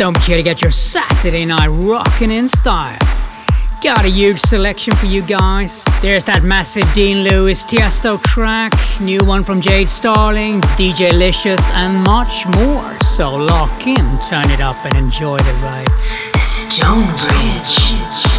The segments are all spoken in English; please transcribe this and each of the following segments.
don't be sure to get your Saturday night rocking in style. Got a huge selection for you guys. There's that massive Dean Lewis Tiesto track, new one from Jade Starling, DJ Licious, and much more. So lock in, turn it up, and enjoy the ride. Stonebridge.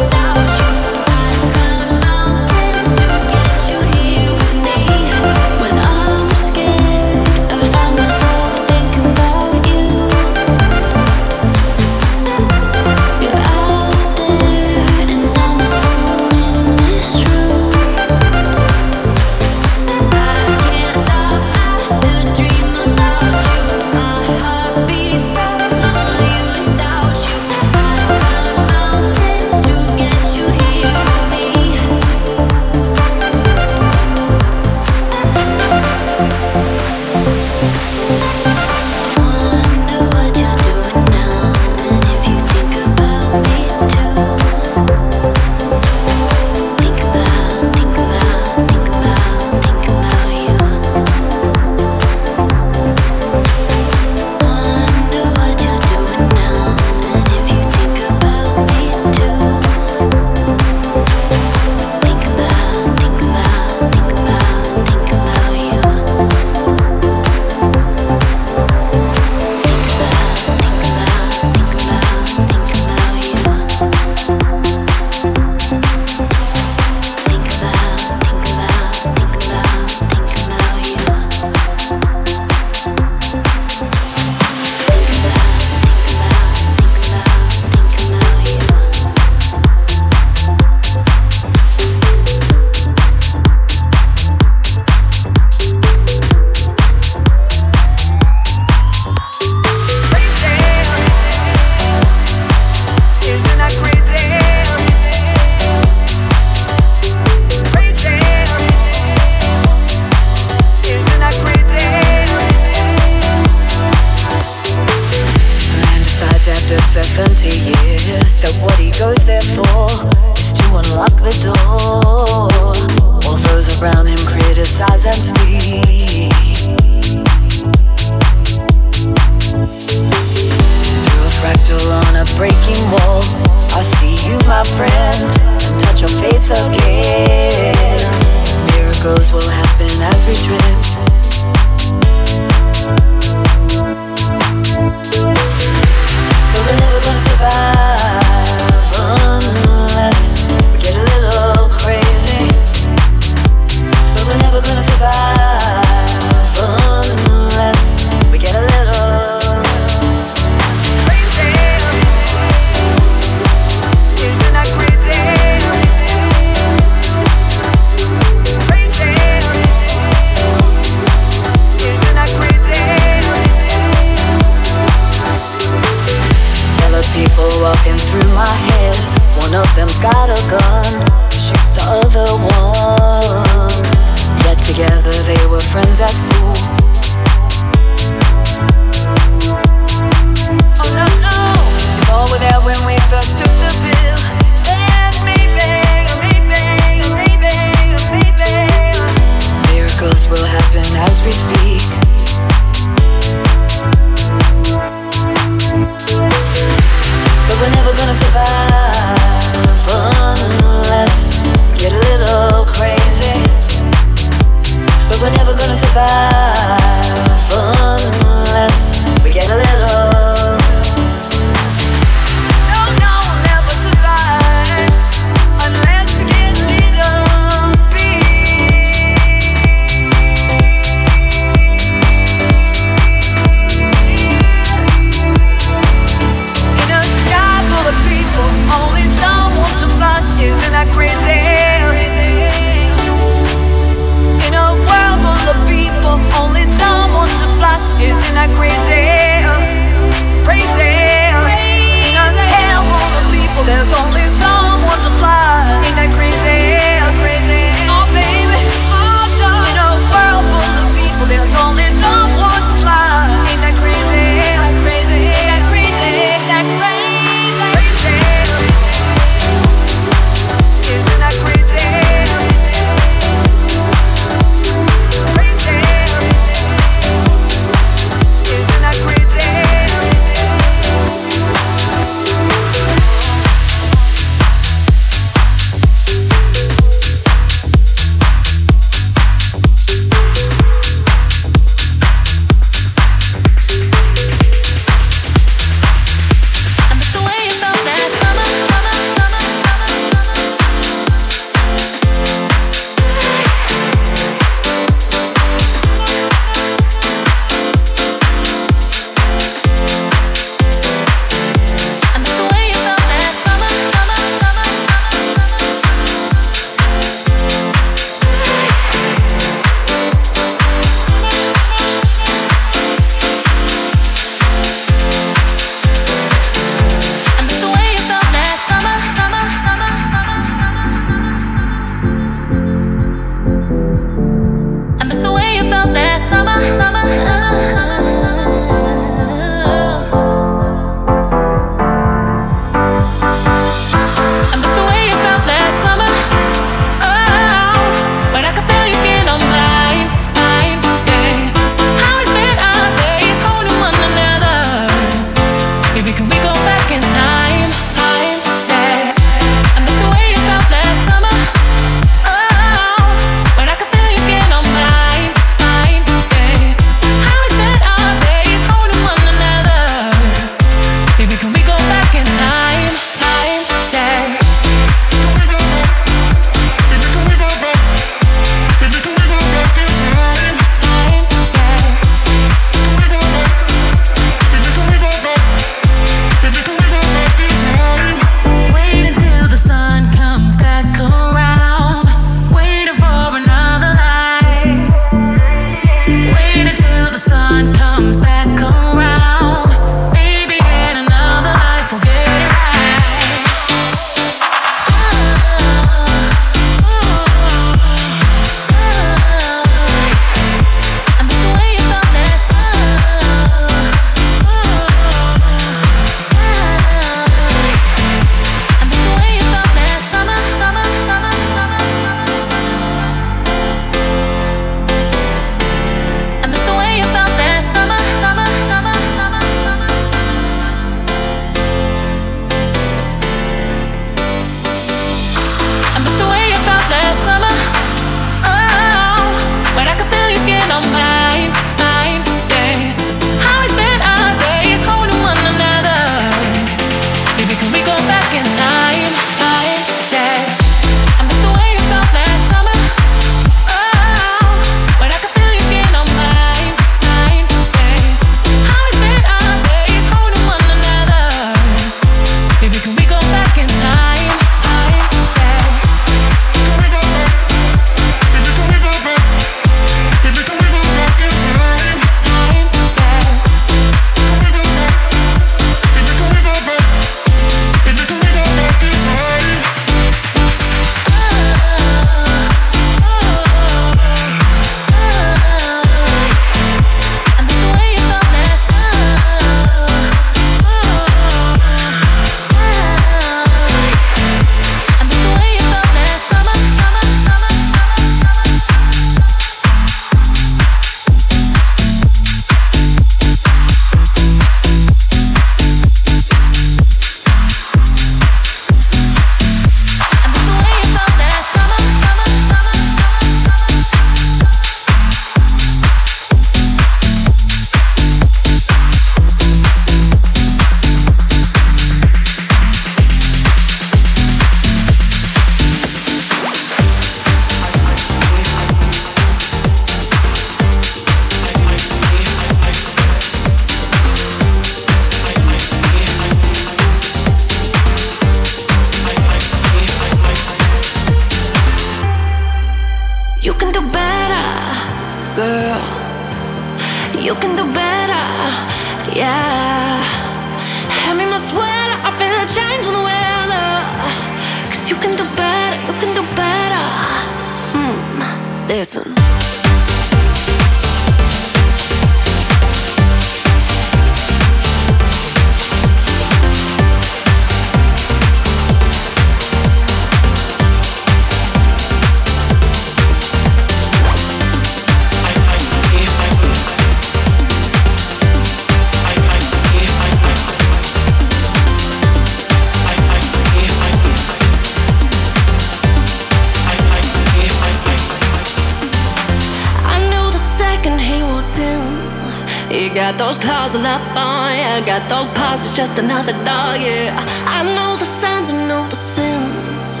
Got those claws all up on yeah. Got those paws, it's just another dog, yeah. I know the signs, I know the sins.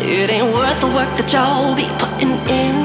It ain't worth the work that y'all be putting in.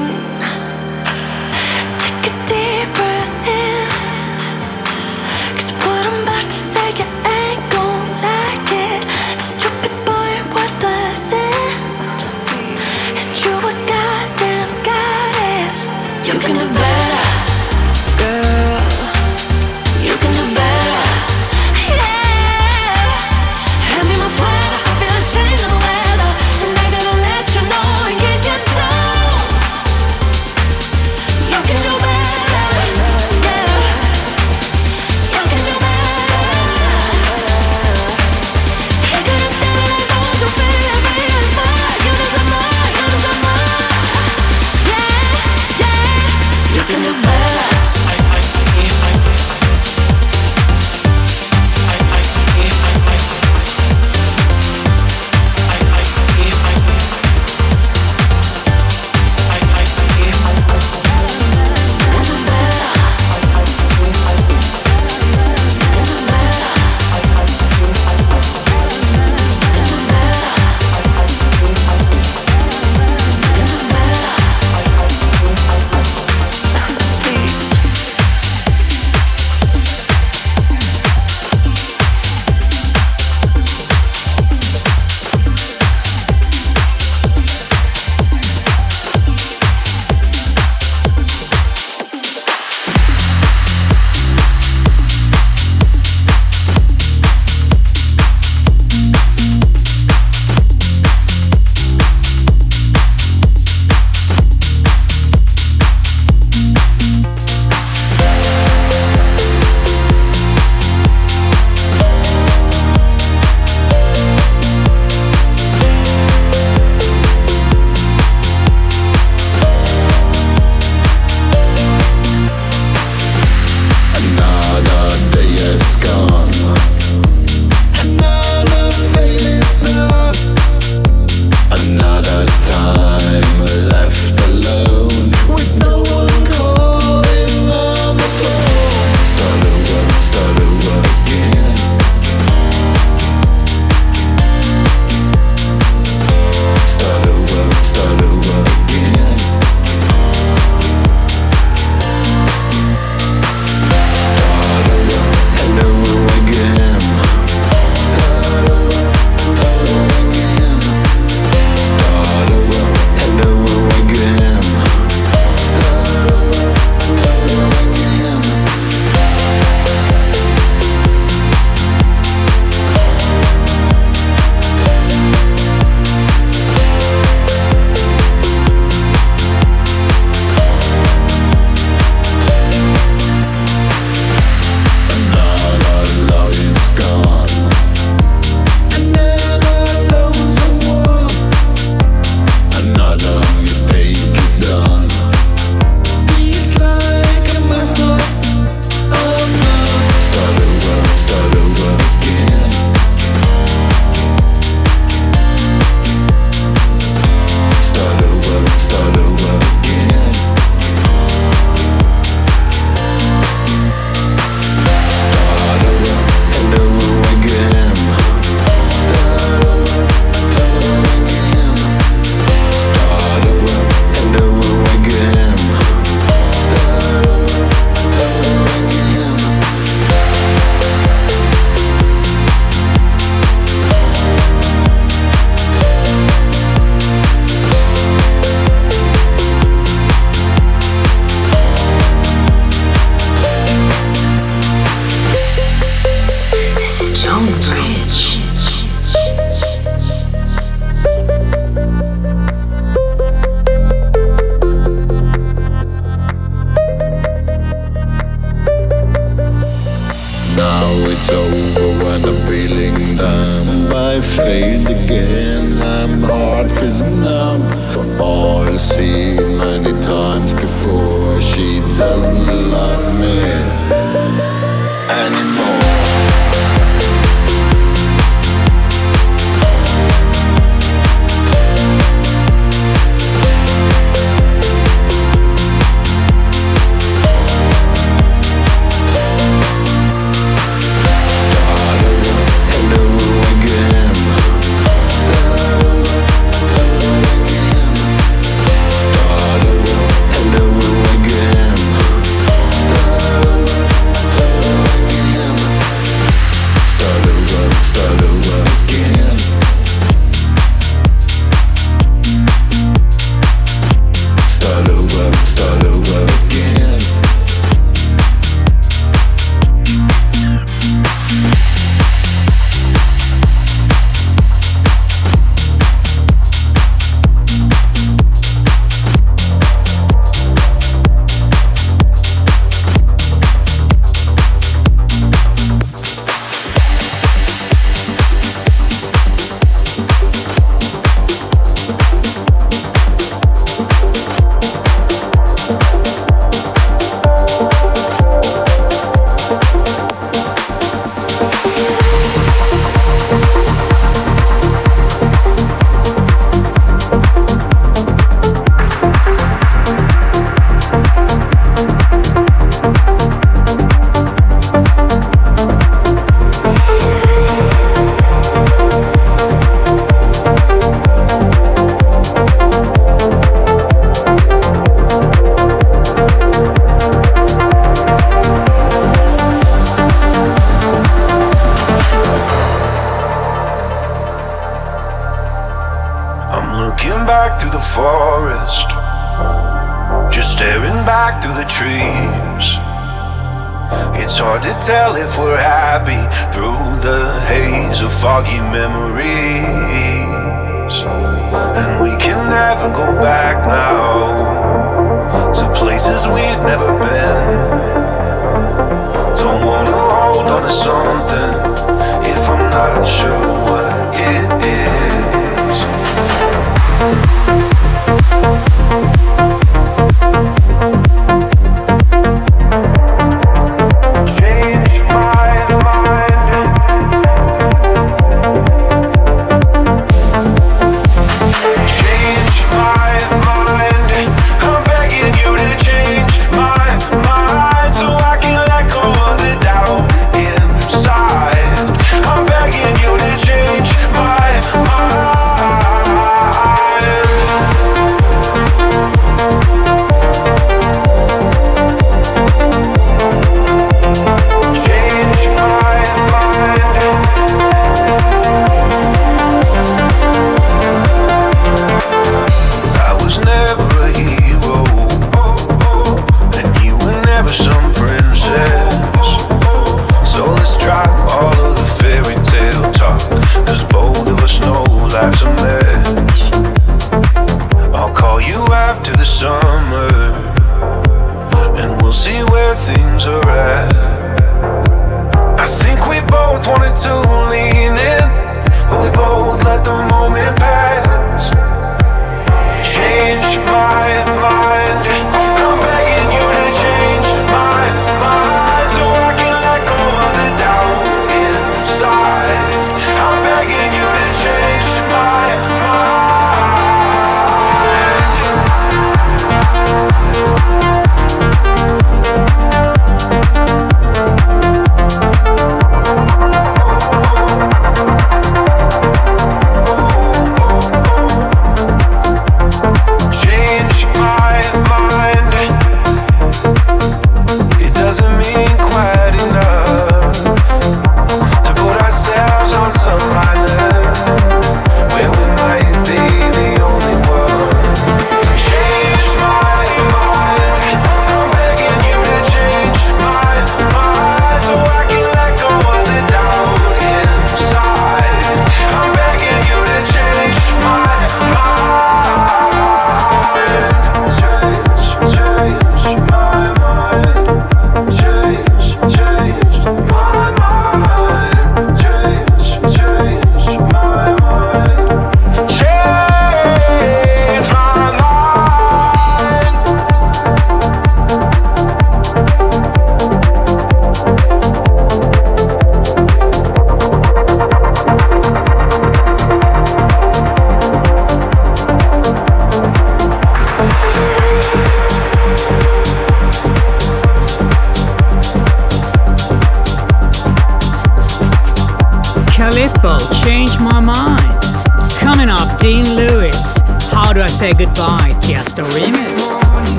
Goodbye?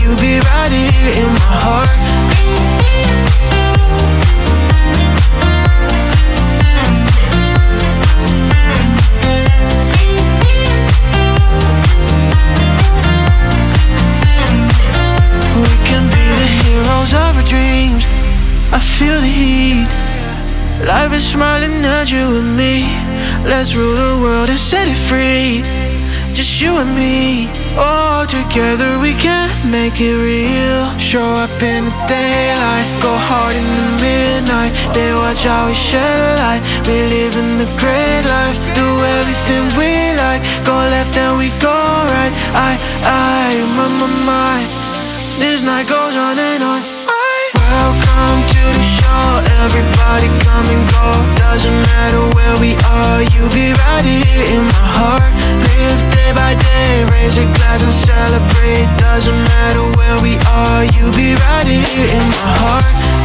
you be right here in my heart. We can be the heroes of our dreams. I feel the heat. Life is smiling at you and me. Let's rule the world and set it free. Just you and me. All together we can make it real. Show up in the daylight, go hard in the midnight. They watch how we shed a light. We live in the great life, do everything we like. Go left and we go right. I, I, my, my, my. This night goes on and on. I, welcome to the show. Everybody come and go. Doesn't matter where we are, you be right here in my heart. Live day by day, raise a glass and celebrate. Doesn't matter where we are, you be right here in my heart.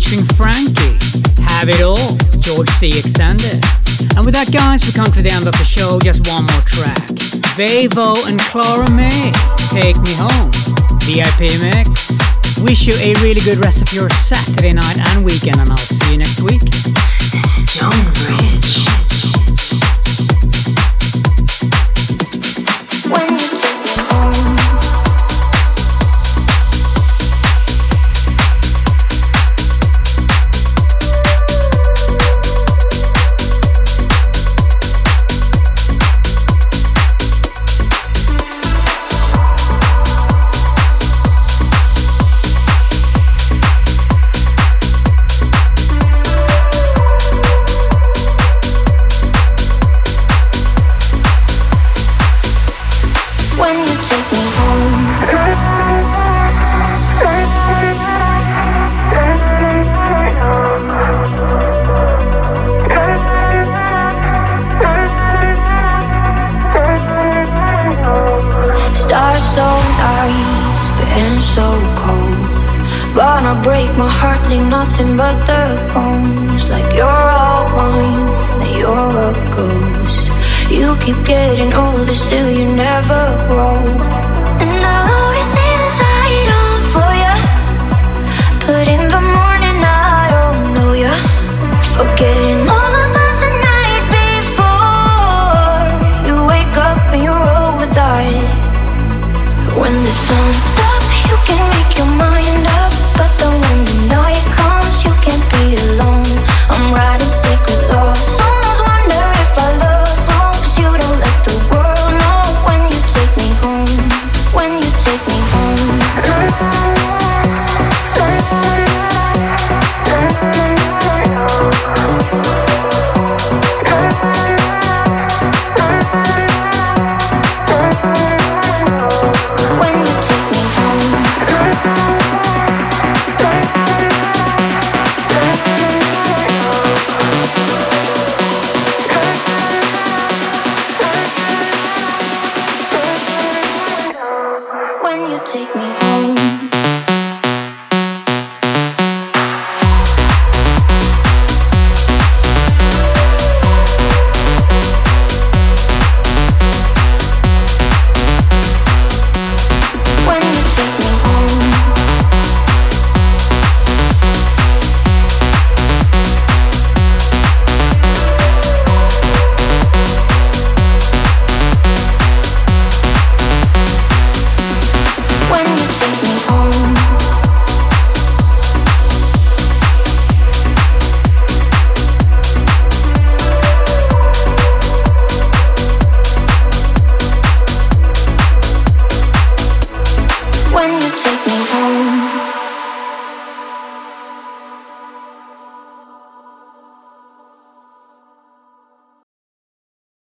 Featuring Frankie. Have it all, George C. Extended. And with that, guys, we come to the end of the show. Just one more track. Vevo and Clara May, Take Me Home. VIP Mix. Wish you a really good rest of your Saturday night and weekend, and I'll see you next week. Stonebridge.